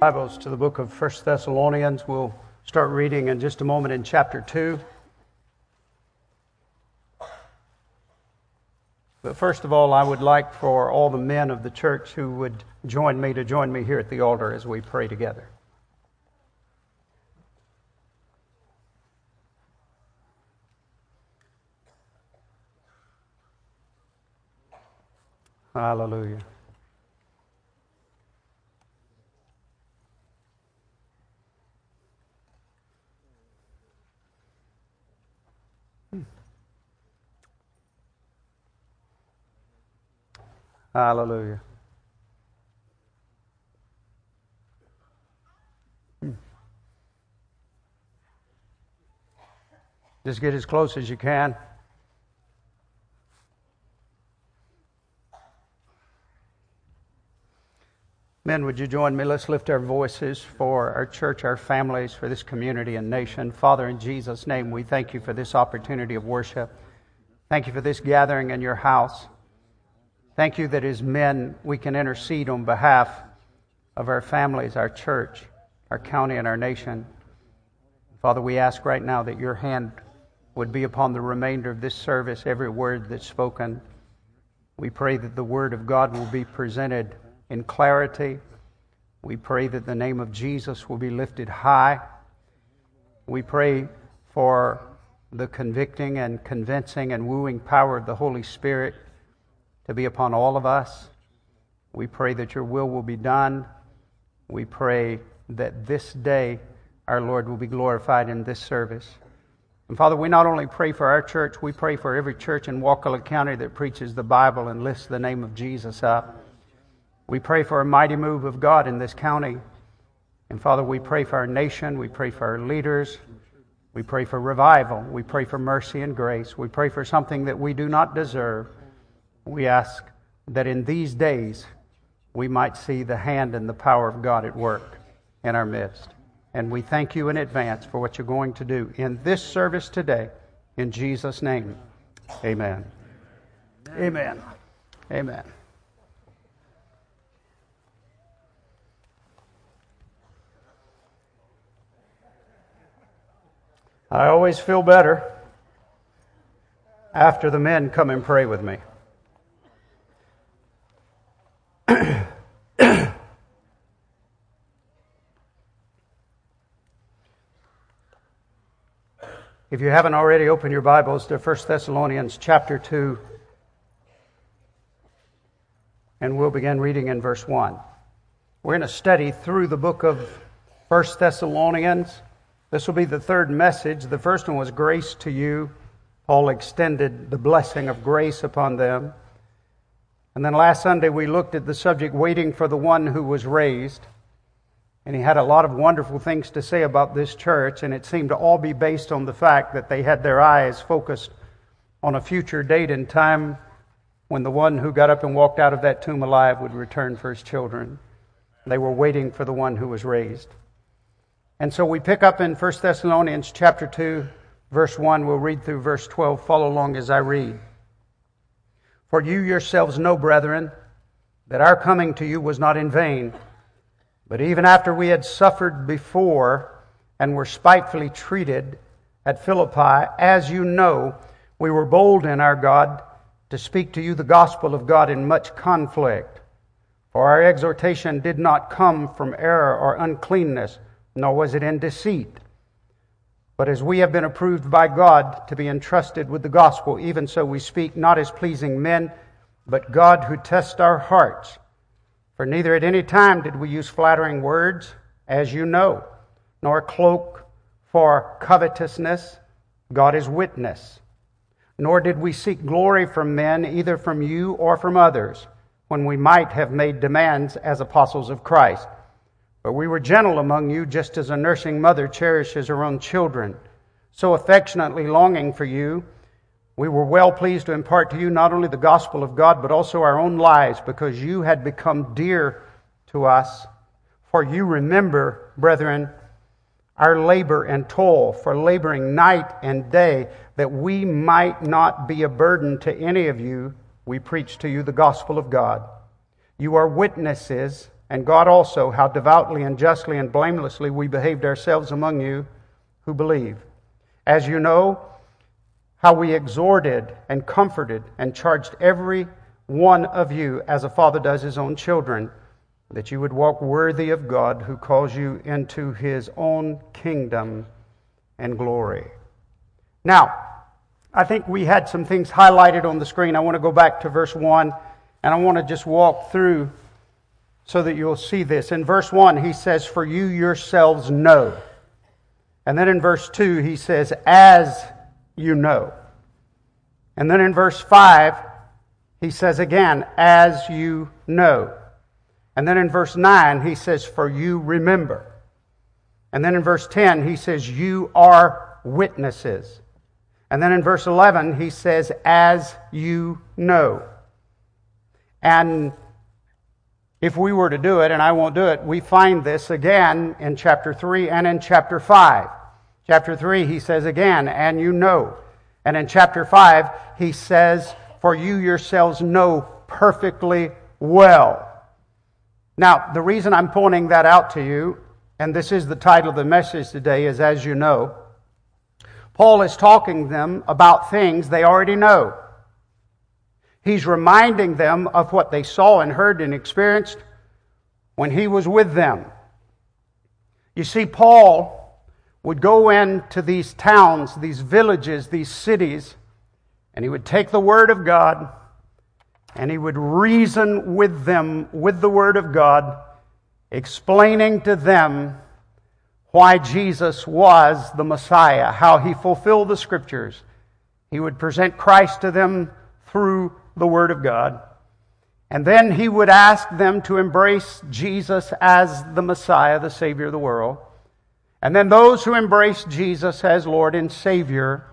Bibles to the book of 1 Thessalonians. We'll start reading in just a moment in chapter 2. But first of all, I would like for all the men of the church who would join me to join me here at the altar as we pray together. Hallelujah. Hallelujah. Just get as close as you can. Men, would you join me? Let's lift our voices for our church, our families, for this community and nation. Father, in Jesus' name, we thank you for this opportunity of worship. Thank you for this gathering in your house. Thank you that as men we can intercede on behalf of our families, our church, our county, and our nation. Father, we ask right now that your hand would be upon the remainder of this service, every word that's spoken. We pray that the word of God will be presented in clarity. We pray that the name of Jesus will be lifted high. We pray for the convicting and convincing and wooing power of the Holy Spirit to be upon all of us. We pray that your will will be done. We pray that this day our Lord will be glorified in this service. And Father, we not only pray for our church, we pray for every church in Wakulla County that preaches the Bible and lifts the name of Jesus up. We pray for a mighty move of God in this county. And Father, we pray for our nation. We pray for our leaders. We pray for revival. We pray for mercy and grace. We pray for something that we do not deserve we ask that in these days we might see the hand and the power of God at work in our midst. And we thank you in advance for what you're going to do in this service today. In Jesus' name, amen. Amen. Amen. I always feel better after the men come and pray with me. If you haven't already, open your Bibles to 1 Thessalonians chapter 2, and we'll begin reading in verse 1. We're going to study through the book of 1 Thessalonians. This will be the third message. The first one was grace to you. Paul extended the blessing of grace upon them. And then last Sunday we looked at the subject waiting for the one who was raised. And he had a lot of wonderful things to say about this church, and it seemed to all be based on the fact that they had their eyes focused on a future date and time when the one who got up and walked out of that tomb alive would return for his children. They were waiting for the one who was raised. And so we pick up in 1 Thessalonians chapter 2, verse 1. We'll read through verse 12. Follow along as I read. For you yourselves know, brethren, that our coming to you was not in vain. But even after we had suffered before and were spitefully treated at Philippi, as you know, we were bold in our God to speak to you the gospel of God in much conflict. For our exhortation did not come from error or uncleanness, nor was it in deceit. But as we have been approved by God to be entrusted with the gospel, even so we speak not as pleasing men, but God who tests our hearts. For neither at any time did we use flattering words, as you know, nor cloak for covetousness. God is witness. Nor did we seek glory from men, either from you or from others, when we might have made demands as apostles of Christ. But we were gentle among you, just as a nursing mother cherishes her own children, so affectionately longing for you. We were well pleased to impart to you not only the gospel of God, but also our own lives, because you had become dear to us. For you remember, brethren, our labor and toil, for laboring night and day, that we might not be a burden to any of you. We preach to you the gospel of God. You are witnesses and God also, how devoutly and justly and blamelessly we behaved ourselves among you who believe. As you know, how we exhorted and comforted and charged every one of you as a father does his own children, that you would walk worthy of God who calls you into his own kingdom and glory. Now, I think we had some things highlighted on the screen. I want to go back to verse 1 and I want to just walk through so that you'll see this. In verse 1, he says, For you yourselves know. And then in verse 2, he says, As you know. And then in verse 5, he says again, As you know. And then in verse 9, he says, For you remember. And then in verse 10, he says, You are witnesses. And then in verse 11, he says, As you know. And if we were to do it, and I won't do it, we find this again in chapter 3 and in chapter 5. Chapter 3, he says again, and you know. And in chapter 5, he says, For you yourselves know perfectly well. Now, the reason I'm pointing that out to you, and this is the title of the message today, is As You Know. Paul is talking to them about things they already know. He's reminding them of what they saw and heard and experienced when he was with them. You see, Paul would go into these towns, these villages, these cities, and he would take the Word of God and he would reason with them with the Word of God, explaining to them why Jesus was the Messiah, how he fulfilled the Scriptures. He would present Christ to them through the Word of God. And then he would ask them to embrace Jesus as the Messiah, the Savior of the world. And then those who embraced Jesus as Lord and Savior,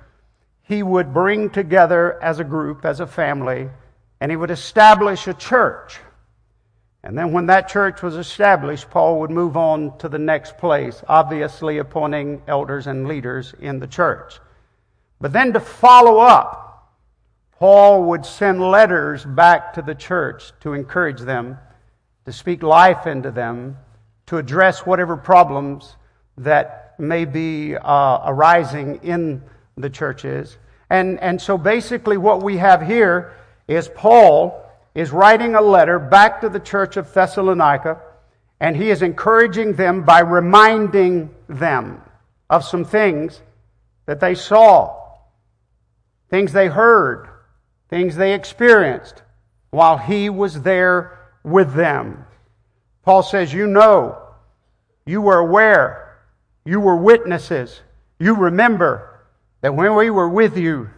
he would bring together as a group, as a family, and he would establish a church. And then when that church was established, Paul would move on to the next place, obviously appointing elders and leaders in the church. But then to follow up, Paul would send letters back to the church to encourage them, to speak life into them, to address whatever problems that may be uh, arising in the churches. And, and so basically, what we have here is Paul is writing a letter back to the church of Thessalonica, and he is encouraging them by reminding them of some things that they saw, things they heard, things they experienced while he was there with them. Paul says, You know, you were aware, you were witnesses, you remember that when we were with you,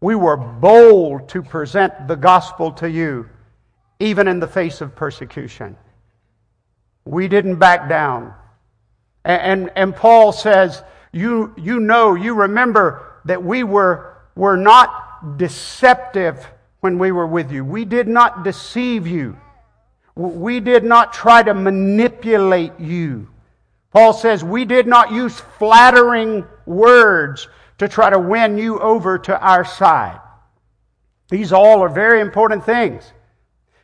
we were bold to present the gospel to you, even in the face of persecution. We didn't back down. And, and, and Paul says, you, you know, you remember that we were, were not deceptive when we were with you. We did not deceive you. We did not try to manipulate you. Paul says we did not use flattering words to try to win you over to our side. These all are very important things.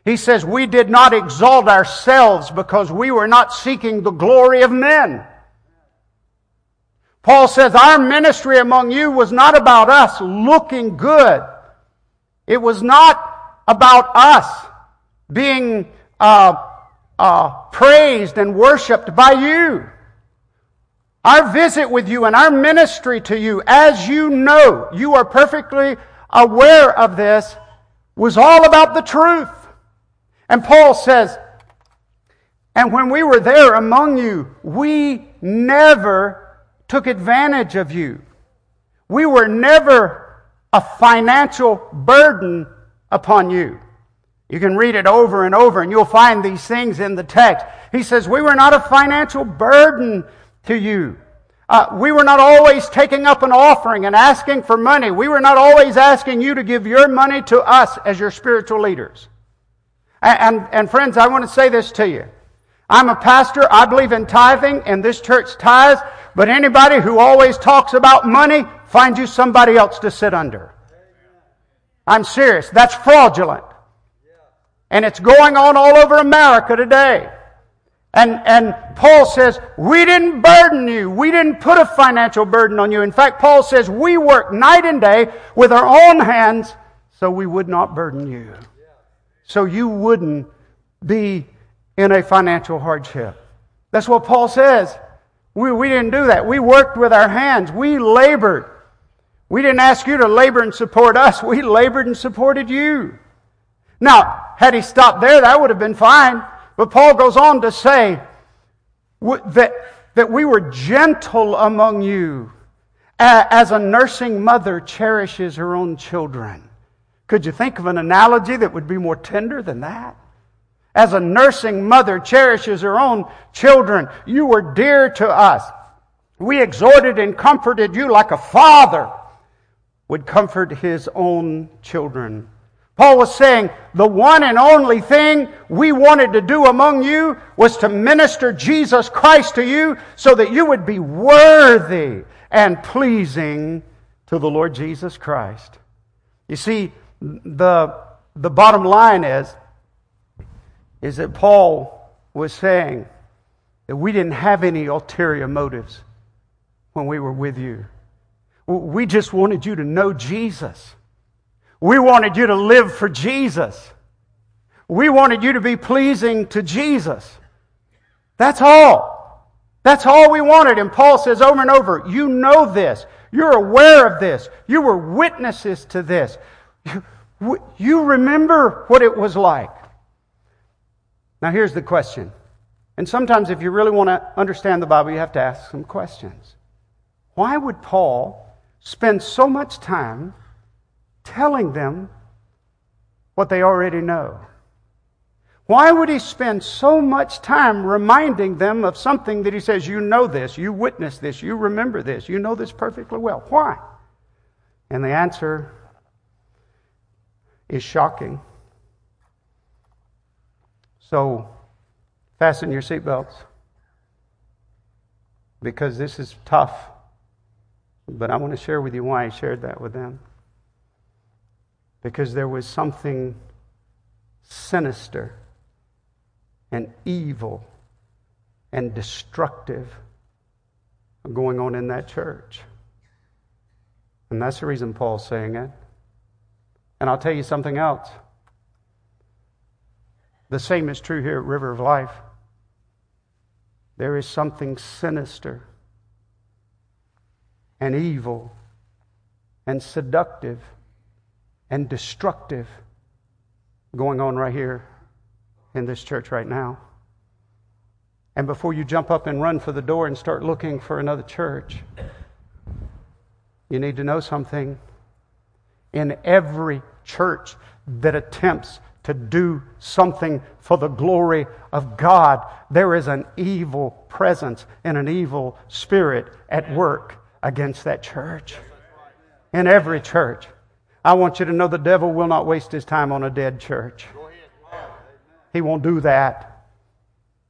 He says we did not exalt ourselves because we were not seeking the glory of men. Paul says, Our ministry among you was not about us looking good. It was not about us being uh, uh, praised and worshiped by you. Our visit with you and our ministry to you, as you know, you are perfectly aware of this, was all about the truth. And Paul says, and when we were there among you, we never took advantage of you. We were never a financial burden upon you. You can read it over and over and you'll find these things in the text. He says, We were not a financial burden to you. Uh, we were not always taking up an offering and asking for money. We were not always asking you to give your money to us as your spiritual leaders. And, and, and friends, I want to say this to you. I'm a pastor. I believe in tithing, and this church tithes. But anybody who always talks about money, find you somebody else to sit under. I'm serious. That's fraudulent. And it's going on all over America today. And, and Paul says, we didn't burden you. We didn't put a financial burden on you. In fact, Paul says, we work night and day with our own hands so we would not burden you. So you wouldn't be in a financial hardship. That's what Paul says. We, we didn't do that. We worked with our hands. We labored. We didn't ask you to labor and support us. We labored and supported you. Now, had he stopped there, that would have been fine. But Paul goes on to say that, that we were gentle among you as a nursing mother cherishes her own children. Could you think of an analogy that would be more tender than that? As a nursing mother cherishes her own children, you were dear to us. We exhorted and comforted you like a father would comfort his own children. Paul was saying, the one and only thing we wanted to do among you was to minister Jesus Christ to you so that you would be worthy and pleasing to the Lord Jesus Christ. You see, the, the bottom line is, is that Paul was saying that we didn't have any ulterior motives when we were with you. We just wanted you to know Jesus. We wanted you to live for Jesus. We wanted you to be pleasing to Jesus. That's all. That's all we wanted. And Paul says over and over, you know this. You're aware of this. You were witnesses to this. You, remember what it was like. Now, here's the question. And sometimes, if you really want to understand the Bible, you have to ask some questions. Why would Paul spend so much time telling them what they already know? Why would he spend so much time reminding them of something that he says, You know this, you witness this, you remember this, you know this perfectly well? Why? And the answer is shocking. So, fasten your seatbelts because this is tough. But I want to share with you why I shared that with them because there was something sinister and evil and destructive going on in that church. And that's the reason Paul's saying it. And I'll tell you something else. The same is true here at River of Life. There is something sinister and evil and seductive and destructive going on right here in this church right now. And before you jump up and run for the door and start looking for another church, you need to know something. In every church that attempts to do something for the glory of God, there is an evil presence and an evil spirit at work against that church. In every church. I want you to know the devil will not waste his time on a dead church. He won't do that.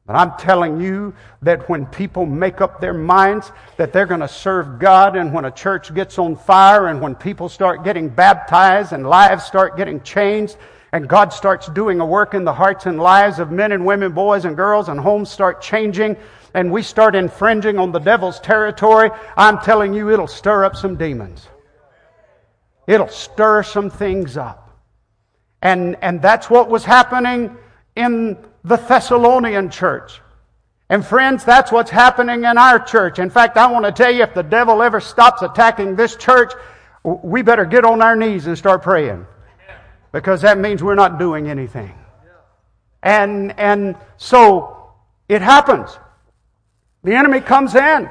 But I'm telling you that when people make up their minds that they're going to serve God, and when a church gets on fire, and when people start getting baptized, and lives start getting changed, and God starts doing a work in the hearts and lives of men and women, boys and girls, and homes start changing, and we start infringing on the devil's territory, I'm telling you, it'll stir up some demons. It'll stir some things up. And, and that's what was happening in the Thessalonian church. And friends, that's what's happening in our church. In fact, I want to tell you if the devil ever stops attacking this church, we better get on our knees and start praying. Because that means we're not doing anything. And, and so it happens. The enemy comes in.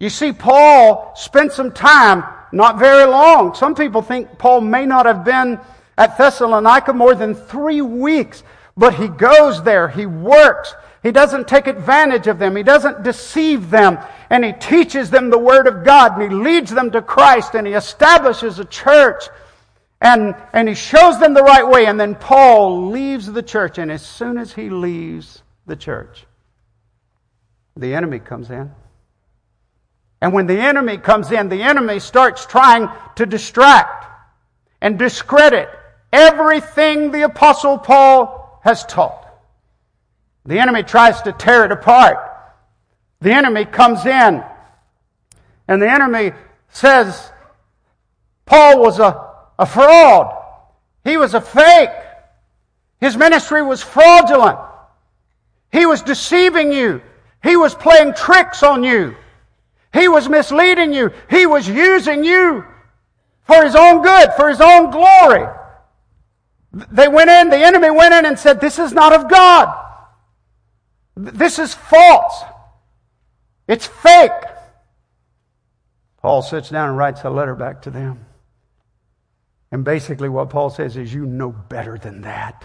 You see, Paul spent some time not very long. Some people think Paul may not have been at Thessalonica more than three weeks. But he goes there, he works, he doesn't take advantage of them, he doesn't deceive them, and he teaches them the Word of God, and he leads them to Christ, and he establishes a church, and, and he shows them the right way. And then Paul leaves the church, and as soon as he leaves the church, the enemy comes in. And when the enemy comes in, the enemy starts trying to distract and discredit everything the Apostle Paul has taught. The enemy tries to tear it apart. The enemy comes in, and the enemy says Paul was a, a fraud. He was a fake. His ministry was fraudulent. He was deceiving you. He was playing tricks on you. He was misleading you. He was using you for his own good, for his own glory. They went in, the enemy went in and said, This is not of God. This is false. It's fake. Paul sits down and writes a letter back to them. And basically, what Paul says is, You know better than that.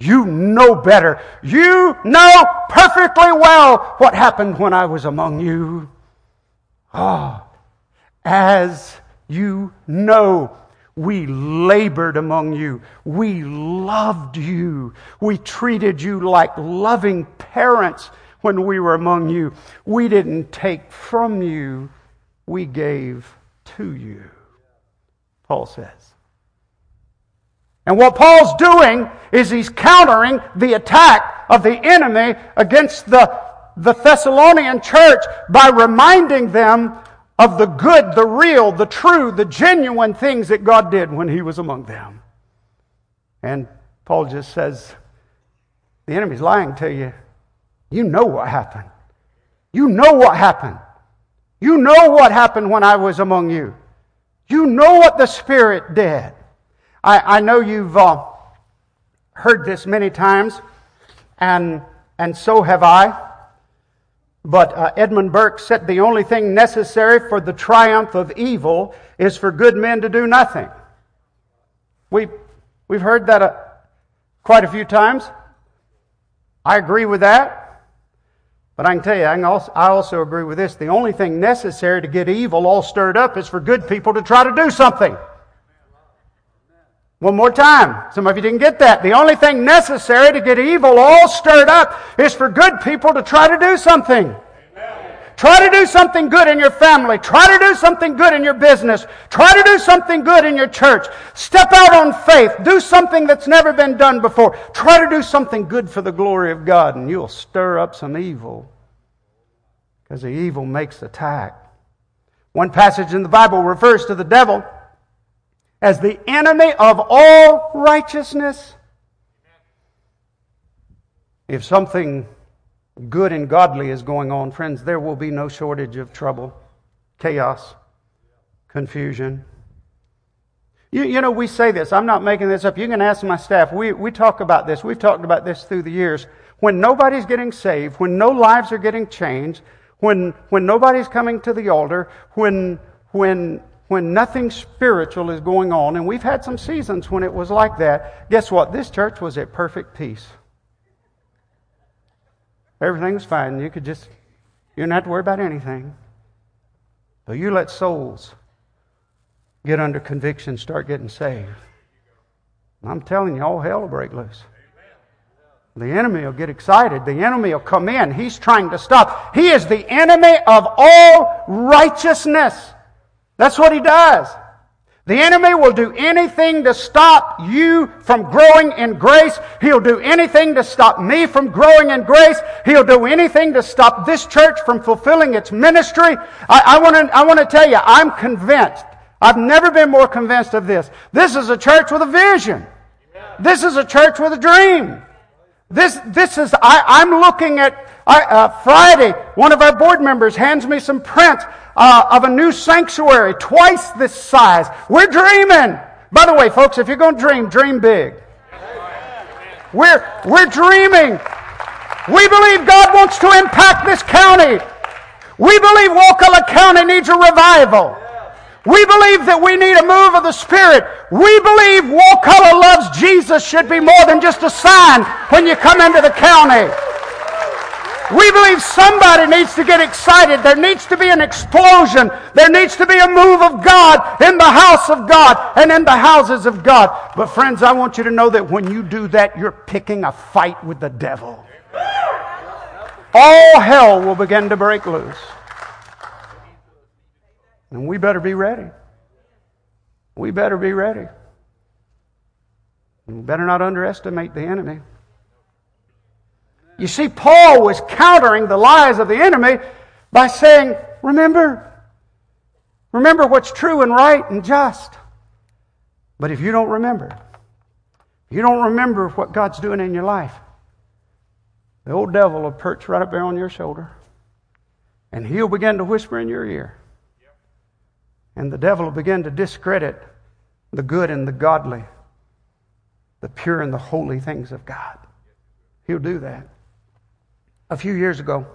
You know better. You know perfectly well what happened when I was among you. Ah, oh, as you know. We labored among you. We loved you. We treated you like loving parents when we were among you. We didn't take from you, we gave to you. Paul says. And what Paul's doing is he's countering the attack of the enemy against the, the Thessalonian church by reminding them of the good, the real, the true, the genuine things that God did when He was among them. And Paul just says, The enemy's lying to you. You know what happened. You know what happened. You know what happened when I was among you. You know what the Spirit did. I, I know you've uh, heard this many times, and, and so have I. But uh, Edmund Burke said the only thing necessary for the triumph of evil is for good men to do nothing. We, we've heard that uh, quite a few times. I agree with that. But I can tell you, I, also, I also agree with this. The only thing necessary to get evil all stirred up is for good people to try to do something. One more time. Some of you didn't get that. The only thing necessary to get evil all stirred up is for good people to try to do something. Try to do something good in your family. Try to do something good in your business. Try to do something good in your church. Step out on faith. Do something that's never been done before. Try to do something good for the glory of God, and you'll stir up some evil. Because the evil makes attack. One passage in the Bible refers to the devil as the enemy of all righteousness. If something good and godly is going on, friends, there will be no shortage of trouble, chaos, confusion. You, you know, we say this. I'm not making this up. You can ask my staff. We, we talk about this. We've talked about this through the years. When nobody's getting saved, when no lives are getting changed, when, when nobody's coming to the altar, when, when when nothing spiritual is going on, and we've had some seasons when it was like that, guess what? This church was at perfect peace. Everything was fine. You could just, you didn't have to worry about anything. But you let souls get under conviction, start getting saved. I'm telling you, all hell will break loose. The enemy will get excited. The enemy will come in. He's trying to stop. He is the enemy of all righteousness. That's what he does. The enemy will do anything to stop you from growing in grace. He'll do anything to stop me from growing in grace. He'll do anything to stop this church from fulfilling its ministry. I, I want to tell you, I'm convinced. I've never been more convinced of this. This is a church with a vision. This is a church with a dream. This, this is, I, am looking at I, uh, Friday, one of our board members hands me some prints uh, of a new sanctuary, twice this size. We're dreaming. By the way, folks, if you're going to dream, dream big. We're, we're dreaming. We believe God wants to impact this county. We believe Wakulla County needs a revival. We believe that we need a move of the Spirit. We believe Wakulla loves Jesus should be more than just a sign when you come into the county. We believe somebody needs to get excited. There needs to be an explosion. There needs to be a move of God in the house of God and in the houses of God. But, friends, I want you to know that when you do that, you're picking a fight with the devil. All hell will begin to break loose. And we better be ready. We better be ready. We better not underestimate the enemy. You see, Paul was countering the lies of the enemy by saying, Remember, remember what's true and right and just. But if you don't remember, you don't remember what God's doing in your life, the old devil will perch right up there on your shoulder and he'll begin to whisper in your ear. And the devil will begin to discredit the good and the godly, the pure and the holy things of God. He'll do that. A few years ago,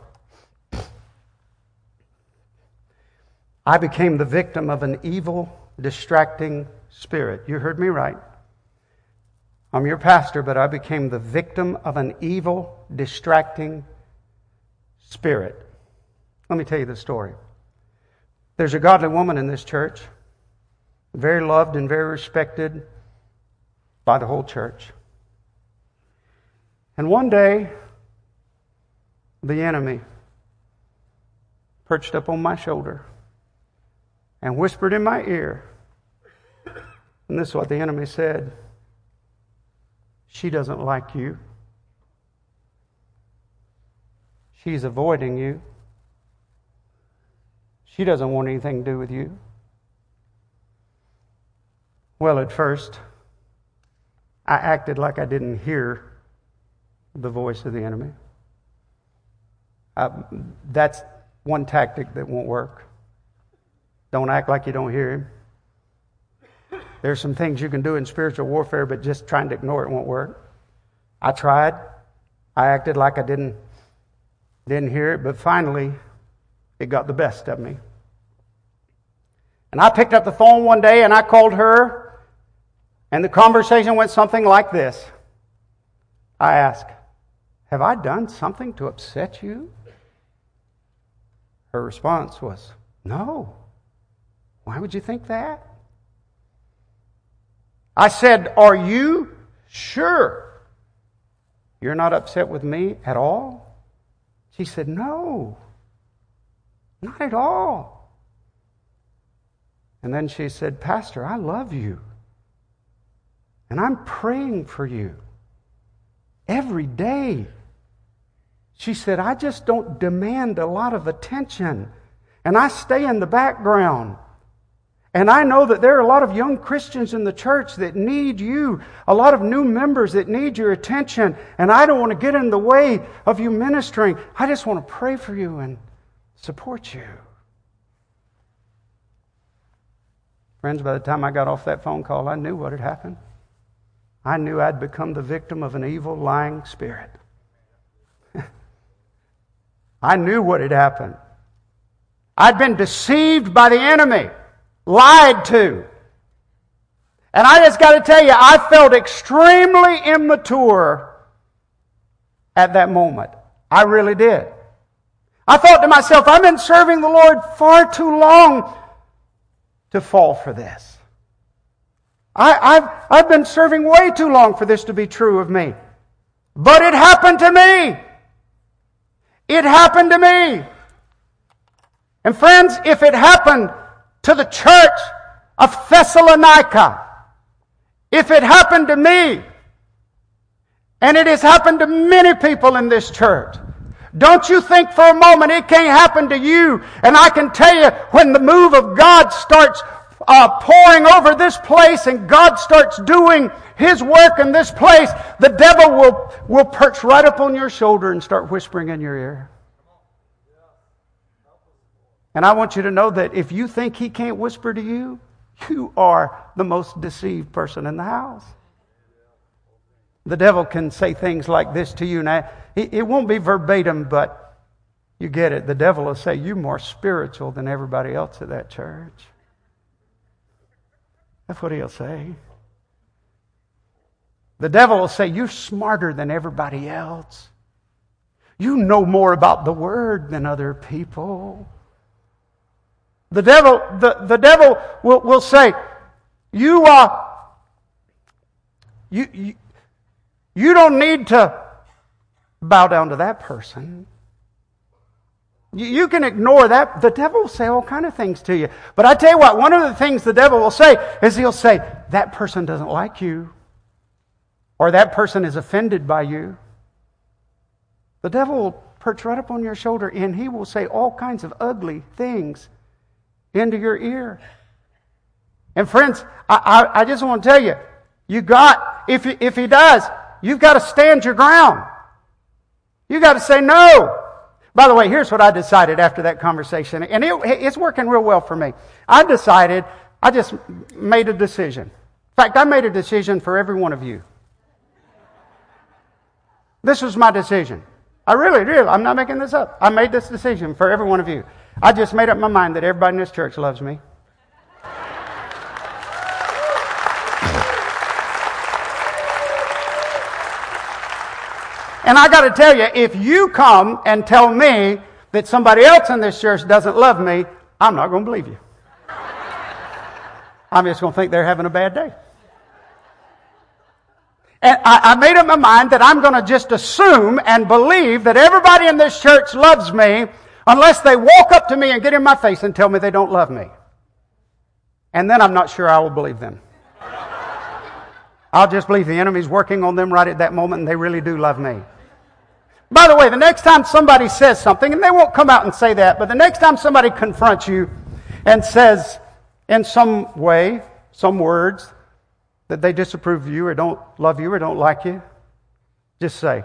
I became the victim of an evil, distracting spirit. You heard me right. I'm your pastor, but I became the victim of an evil, distracting spirit. Let me tell you the story. There's a godly woman in this church, very loved and very respected by the whole church. And one day, the enemy perched up on my shoulder and whispered in my ear. And this is what the enemy said She doesn't like you, she's avoiding you. She doesn't want anything to do with you. Well, at first, I acted like I didn't hear the voice of the enemy. Uh, that's one tactic that won't work. Don't act like you don't hear him. There's some things you can do in spiritual warfare, but just trying to ignore it won't work. I tried. I acted like I didn't didn't hear it, but finally it got the best of me. And I picked up the phone one day and I called her, and the conversation went something like this. I asked, Have I done something to upset you? Her response was, No. Why would you think that? I said, Are you sure you're not upset with me at all? She said, No. Not at all. And then she said, Pastor, I love you. And I'm praying for you every day. She said, I just don't demand a lot of attention. And I stay in the background. And I know that there are a lot of young Christians in the church that need you, a lot of new members that need your attention. And I don't want to get in the way of you ministering. I just want to pray for you and support you. Friends, by the time I got off that phone call, I knew what had happened. I knew I'd become the victim of an evil, lying spirit. I knew what had happened. I'd been deceived by the enemy, lied to. And I just got to tell you, I felt extremely immature at that moment. I really did. I thought to myself, I've been serving the Lord far too long to fall for this. I, have I've been serving way too long for this to be true of me. But it happened to me. It happened to me. And friends, if it happened to the church of Thessalonica, if it happened to me, and it has happened to many people in this church, don't you think for a moment it can't happen to you. And I can tell you, when the move of God starts uh, pouring over this place and God starts doing His work in this place, the devil will, will perch right up on your shoulder and start whispering in your ear. And I want you to know that if you think he can't whisper to you, you are the most deceived person in the house. The devil can say things like this to you. Now, it won't be verbatim, but you get it. The devil will say, You're more spiritual than everybody else at that church. That's what he'll say. The devil will say, You're smarter than everybody else. You know more about the word than other people. The devil, the, the devil will, will say, You. Uh, you, you, you don't need to bow down to that person. You, can ignore that. The devil will say all kind of things to you. But I tell you what, one of the things the devil will say is he'll say, that person doesn't like you. Or that person is offended by you. The devil will perch right up on your shoulder and he will say all kinds of ugly things into your ear. And friends, I, I, I just want to tell you, you got, if, if he does, you've got to stand your ground. You got to say no. By the way, here's what I decided after that conversation, and it, it's working real well for me. I decided, I just made a decision. In fact, I made a decision for every one of you. This was my decision. I really really, I'm not making this up. I made this decision for every one of you. I just made up my mind that everybody in this church loves me. And I got to tell you, if you come and tell me that somebody else in this church doesn't love me, I'm not going to believe you. I'm just going to think they're having a bad day. And I, I made up my mind that I'm going to just assume and believe that everybody in this church loves me unless they walk up to me and get in my face and tell me they don't love me. And then I'm not sure I will believe them. I'll just believe the enemy's working on them right at that moment and they really do love me. By the way, the next time somebody says something, and they won't come out and say that, but the next time somebody confronts you and says in some way, some words, that they disapprove of you or don't love you or don't like you, just say,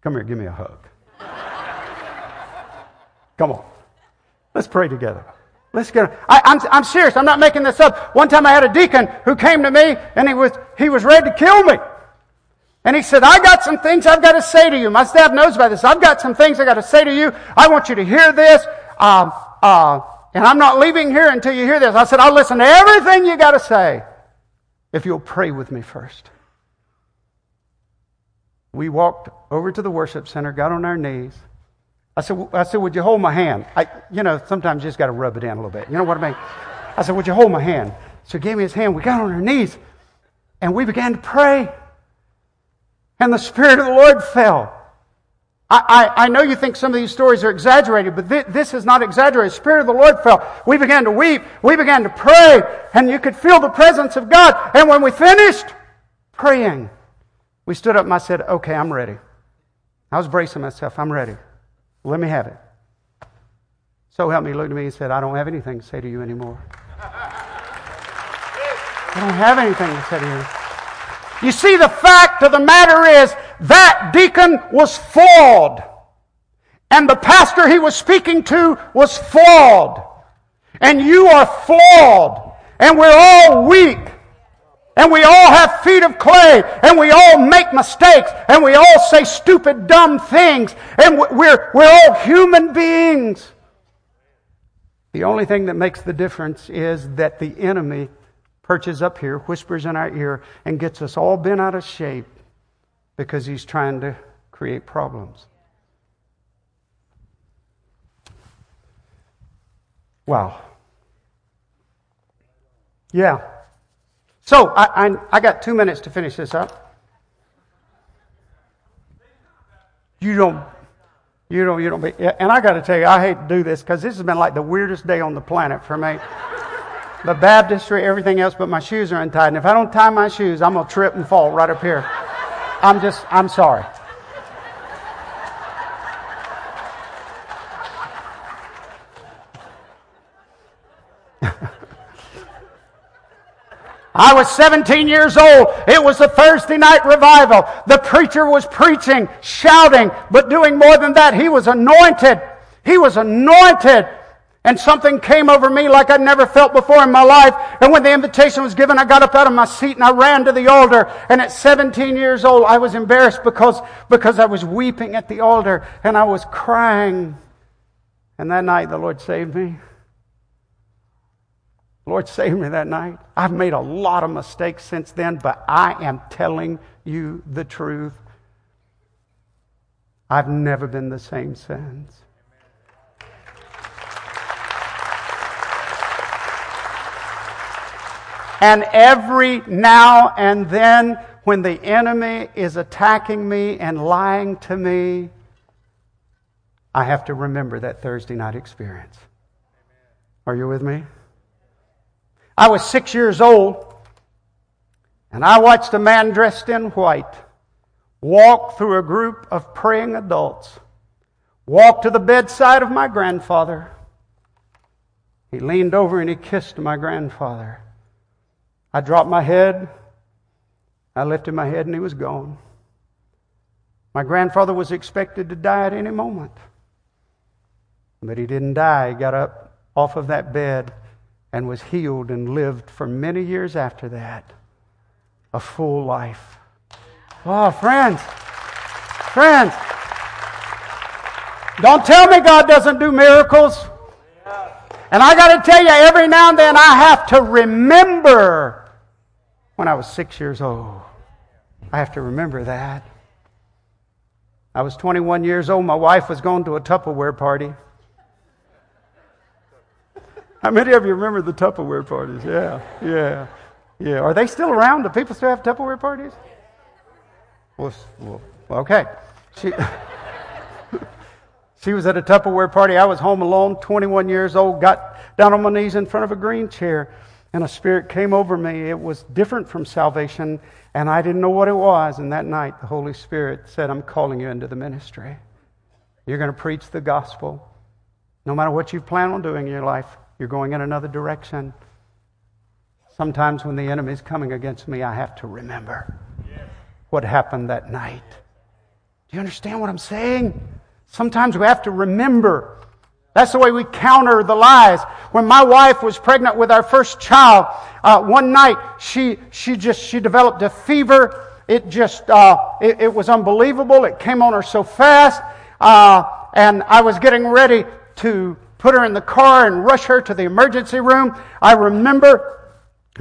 Come here, give me a hug. Come on. Let's pray together. Let's get. I, I'm, I'm serious. I'm not making this up. One time I had a deacon who came to me and he was, he was ready to kill me. And he said, I got some things I've got to say to you. My staff knows about this. I've got some things I've got to say to you. I want you to hear this. Uh, uh, and I'm not leaving here until you hear this. I said, I'll listen to everything you got to say if you'll pray with me first. We walked over to the worship center, got on our knees. I said, I said, would you hold my hand? I, you know, sometimes you just got to rub it in a little bit. You know what I mean? I said, would you hold my hand? So he gave me his hand. We got on our knees and we began to pray. And the Spirit of the Lord fell. I, I, I, know you think some of these stories are exaggerated, but th- this is not exaggerated. The Spirit of the Lord fell. We began to weep. We began to pray, and you could feel the presence of God. And when we finished praying, we stood up and I said, Okay, I'm ready. I was bracing myself. I'm ready. Let me have it. So help me, looked at me and said, I don't have anything to say to you anymore. I don't have anything to say to you. You see, the fact of the matter is that deacon was flawed. And the pastor he was speaking to was flawed. And you are flawed. And we're all weak. And we all have feet of clay. And we all make mistakes. And we all say stupid, dumb things. And we're, we're all human beings. The only thing that makes the difference is that the enemy perches up here, whispers in our ear, and gets us all bent out of shape because he's trying to create problems. Wow. Yeah. So I, I, I, got two minutes to finish this up. You don't, you don't, you don't be, and I got to tell you, I hate to do this because this has been like the weirdest day on the planet for me the baptistry, everything else, but my shoes are untied. And if I don't tie my shoes, I'm going to trip and fall right up here. I'm just, I'm sorry. I was 17 years old. It was a Thursday night revival. The preacher was preaching, shouting, but doing more than that. He was anointed. He was anointed and something came over me like I'd never felt before in my life. And when the invitation was given, I got up out of my seat and I ran to the altar. And at 17 years old, I was embarrassed because, because I was weeping at the altar and I was crying. And that night, the Lord saved me. Lord saved me that night. I've made a lot of mistakes since then, but I am telling you the truth. I've never been the same since. And every now and then, when the enemy is attacking me and lying to me, I have to remember that Thursday night experience. Are you with me? I was six years old, and I watched a man dressed in white walk through a group of praying adults, walk to the bedside of my grandfather. He leaned over and he kissed my grandfather. I dropped my head. I lifted my head and he was gone. My grandfather was expected to die at any moment. But he didn't die. He got up off of that bed and was healed and lived for many years after that a full life. Oh, friends, friends, don't tell me God doesn't do miracles. And I got to tell you, every now and then I have to remember when I was six years old. I have to remember that. I was 21 years old. My wife was going to a Tupperware party. How many of you remember the Tupperware parties? Yeah, yeah, yeah. Are they still around? Do people still have Tupperware parties? Well, well okay. She, she was at a Tupperware party. I was home alone, 21 years old, got down on my knees in front of a green chair and a spirit came over me. It was different from salvation, and I didn't know what it was. And that night, the Holy Spirit said, I'm calling you into the ministry. You're going to preach the gospel. No matter what you plan on doing in your life, you're going in another direction. Sometimes when the enemy's coming against me, I have to remember what happened that night. Do you understand what I'm saying? Sometimes we have to remember that's the way we counter the lies. When my wife was pregnant with our first child, uh, one night she she just she developed a fever. It just uh, it, it, was unbelievable. It came on her so fast, uh, and I was getting ready to put her in the car and rush her to the emergency room. I remember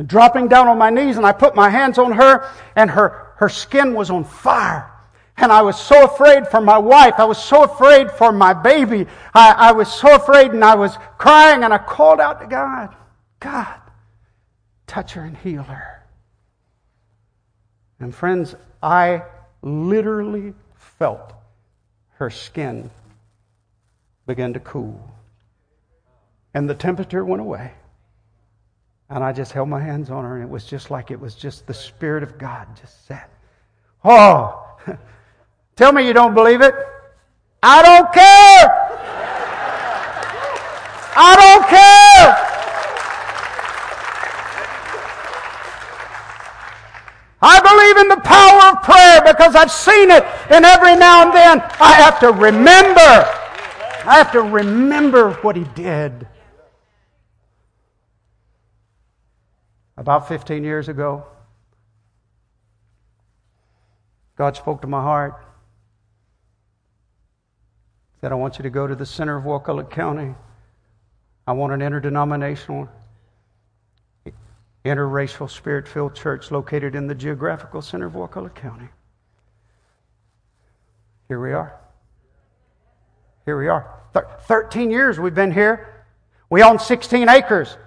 dropping down on my knees and I put my hands on her, and her her skin was on fire. And I was so afraid for my wife. I was so afraid for my baby. I, I, was so afraid and I was crying and I called out to God God, touch her and heal her. And friends, I literally felt her skin begin to cool. And the temperature went away. And I just held my hands on her, and it was just like it was just the Spirit of God just sat. Oh, Tell me you don't believe it. I don't care. I don't care. I believe in the power of prayer because I've seen it, and every now and then I have to remember. I have to remember what he did. About 15 years ago, God spoke to my heart said, I want you to go to the center of Wakulla County. I want an interdenominational, interracial, spirit filled church located in the geographical center of Wakulla County. Here we are. Here we are. 13 years we've been here. We own 16 acres.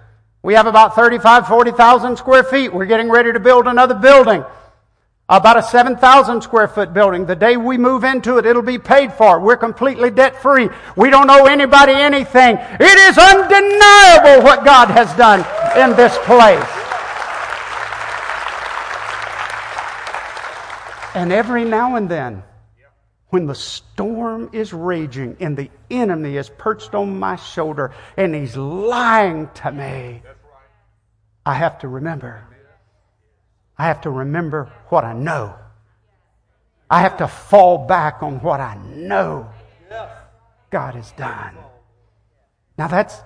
We have about 35, 40,000 square feet. We're getting ready to build another building about a 7,000 square foot building. The day we move into it, it'll be paid for. We're completely debt free. We don't owe anybody anything. It is undeniable what God has done in this place. And every now and then, when the storm is raging and the enemy is perched on my shoulder and he's lying to me, I have to remember I have to remember what I know. I have to fall back on what I know God has done. Now that's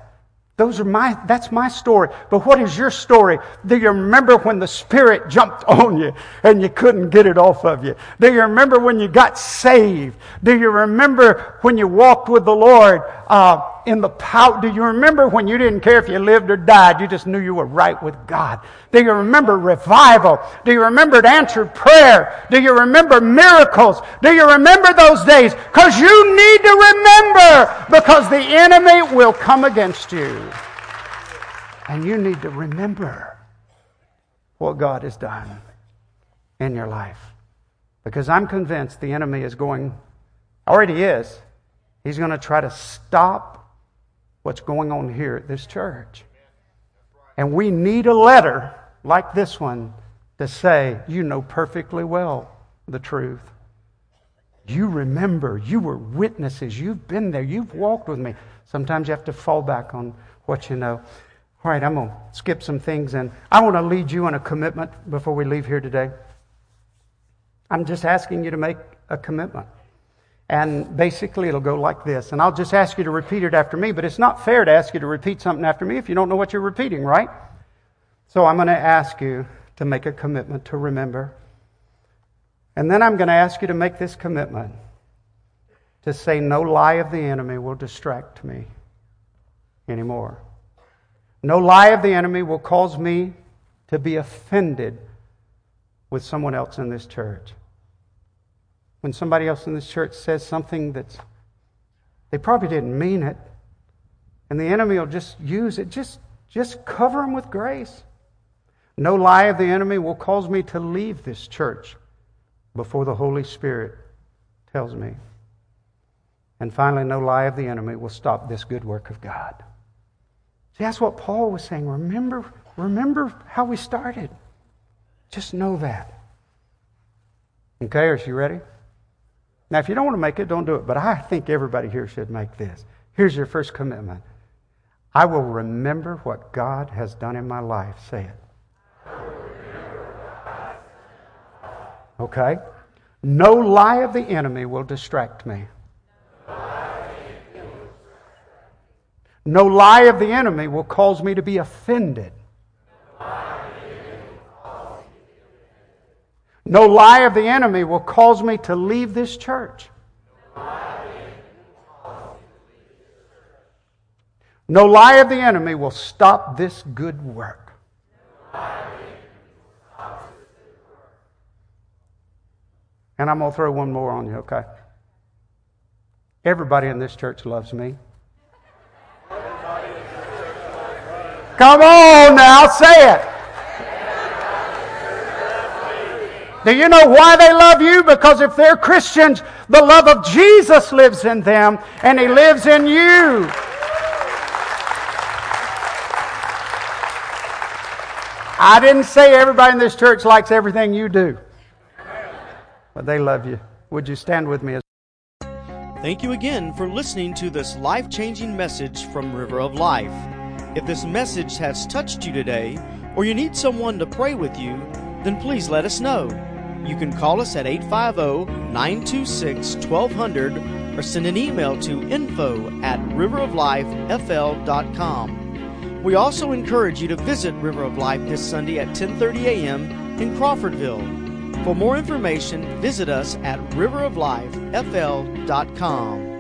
Those are my, that's my story. But what is your story? Do you remember when the Spirit jumped on you and you couldn't get it off of you? Do you remember when you got saved? Do you remember when you walked with the Lord uh, in the power? Do you remember when you didn't care if you lived or died? You just knew you were right with God. Do you remember revival? Do you remember answered prayer? Do you remember miracles? Do you remember those days? Because you need to remember because the enemy will come against you. And you need to remember what God has done in your life. Because I'm convinced the enemy is going, already is, he's going to try to stop what's going on here at this church. And we need a letter like this one to say, You know perfectly well the truth. You remember, you were witnesses, you've been there, you've walked with me. Sometimes you have to fall back on what you know. All right, I'm going to skip some things and I want to lead you on a commitment before we leave here today. I'm just asking you to make a commitment. And basically, it'll go like this. And I'll just ask you to repeat it after me, but it's not fair to ask you to repeat something after me if you don't know what you're repeating, right? So I'm going to ask you to make a commitment to remember. And then I'm going to ask you to make this commitment to say, No lie of the enemy will distract me anymore. No lie of the enemy will cause me to be offended with someone else in this church. When somebody else in this church says something that's, they probably didn't mean it, and the enemy will just use it, just, just cover them with grace. No lie of the enemy will cause me to leave this church before the Holy Spirit tells me. And finally, no lie of the enemy will stop this good work of God. See, that's what Paul was saying. Remember, remember how we started. Just know that. Okay, are you ready? Now, if you don't want to make it, don't do it. But I think everybody here should make this. Here's your first commitment I will remember what God has done in my life. Say it. Okay? No lie of the enemy will distract me. No lie of the enemy will cause me to be offended. No lie of the enemy will cause me to leave this church. No lie of the enemy will stop this good work. And I'm going to throw one more on you, okay? Everybody in this church loves me. Come on now, say it. Do you know why they love you? Because if they're Christians, the love of Jesus lives in them and He lives in you. I didn't say everybody in this church likes everything you do, but they love you. Would you stand with me? Thank you again for listening to this life changing message from River of Life. If this message has touched you today, or you need someone to pray with you, then please let us know. You can call us at 850 926 1200 or send an email to info at riveroflifefl.com. We also encourage you to visit River of Life this Sunday at 10:30 a.m. in Crawfordville. For more information, visit us at riveroflifefl.com.